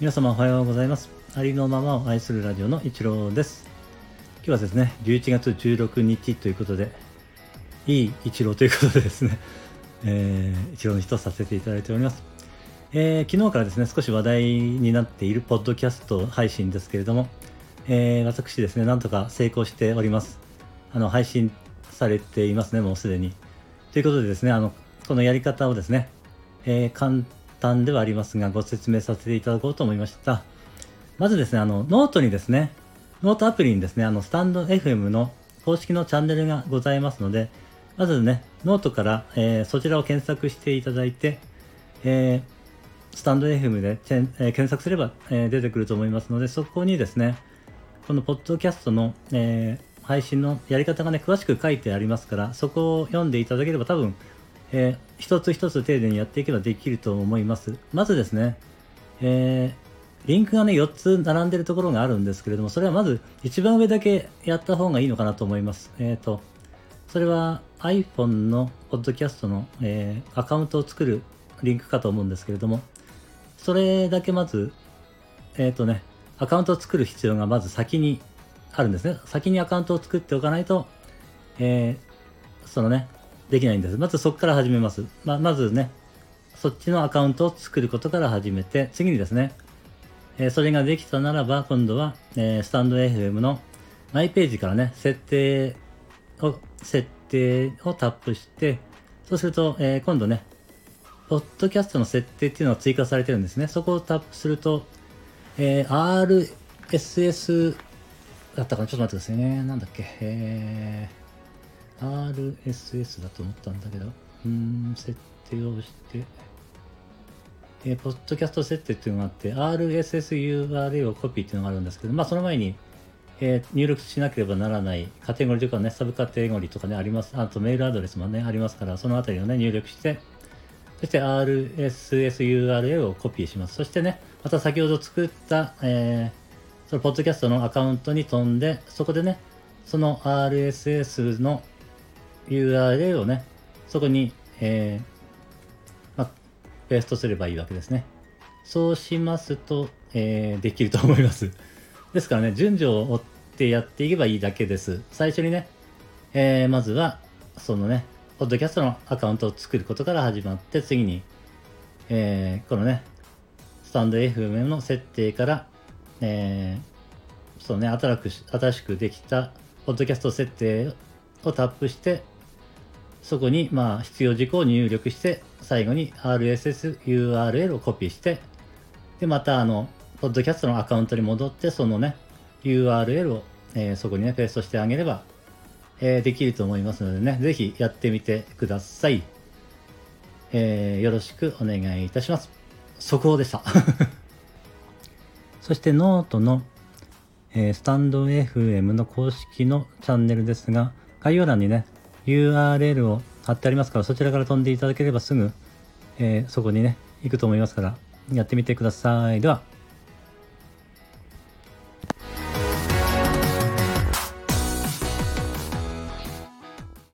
皆様おはようございます。ありのままを愛するラジオの一郎です。今日はですね、11月16日ということで、いい一郎ということでですね、えー、一郎の日とさせていただいております。えー、昨日からですね、少し話題になっているポッドキャスト配信ですけれども、えー、私ですね、なんとか成功しております。あの、配信されていますね、もうすでに。ということでですね、あの、このやり方をですね、えー、簡単ではありますが、ご説明させていただこうと思いました。まずですね、あの、ノートにですね、ノートアプリにですね、あの、スタンド FM の公式のチャンネルがございますので、まずね、ノートから、えー、そちらを検索していただいて、えー、 stand.fm で、えー、検索すれば、え出てくると思いますので、そこにですね、このポッドキャストの、え配信のやり方がね、詳しく書いてありますから、そこを読んでいただければ多分、えー、一つ一つ丁寧にやっていけばできると思います。まずですね、えー、リンクがね、4つ並んでるところがあるんですけれども、それはまず一番上だけやった方がいいのかなと思います。えっ、ー、と、それは iPhone のポッドキャストの、えー、アカウントを作るリンクかと思うんですけれども、それだけまず、えっ、とね、アカウントを作る必要がまず先にあるんですね。先にアカウントを作っておかないと、えー、そのね、できないんです。まずそこから始めます。ままずね、そっちのアカウントを作ることから始めて、次にですね、えー、それができたならば、今度は、えー、スタンド FM のマイページからね、設定を、設定をタップして、そうすると、えー、今度ね、ポッドキャストの設定っていうのが追加されてるんですね。そこをタップすると、えー、RSS だったかな？ちょっと待ってくださいね。なんだっけ？えー RSS だと思ったんだけど、うん、設定をして、えー、ポッドキャスト設定っていうのがあって、RSS URL をコピーっていうのがあるんですけど、まあその前に、えー、入力しなければならないカテゴリーとかね、サブカテゴリーとかね、あります。あとメールアドレスもね、ありますから、そのあたりをね、入力して、そして RSS URL をコピーします。そしてね、また先ほど作った、えー、そのポッドキャストのアカウントに飛んで、そこでね、その RSS の URL をね、そこに、えー、まペーストすればいいわけですね。そうしますと、えー、できると思います。ですからね、順序を追ってやっていけばいいだけです。最初にね、えー、まずは、そのね、ポッドキャストのアカウントを作ることから始まって、次に、えー、このね、スタンド FM の設定から、えー、そうね、新しく新しくできたポッドキャスト設定をタップして、そこにまあ必要事項を入力して、最後に RSS URL をコピーして、で、またあの、ポッドキャストのアカウントに戻って、そのね、URL を、えー、そこにね、ペーストしてあげれば、えー、できると思いますのでね、ぜひやってみてください。えー、よろしくお願いいたします。速報でした。そしてノートの、えー、スタンド FM の公式のチャンネルですが、概要欄にね、URL を貼ってありますから、そちらから飛んでいただければすぐ、えー、そこにね、行くと思いますから、やってみてください。では、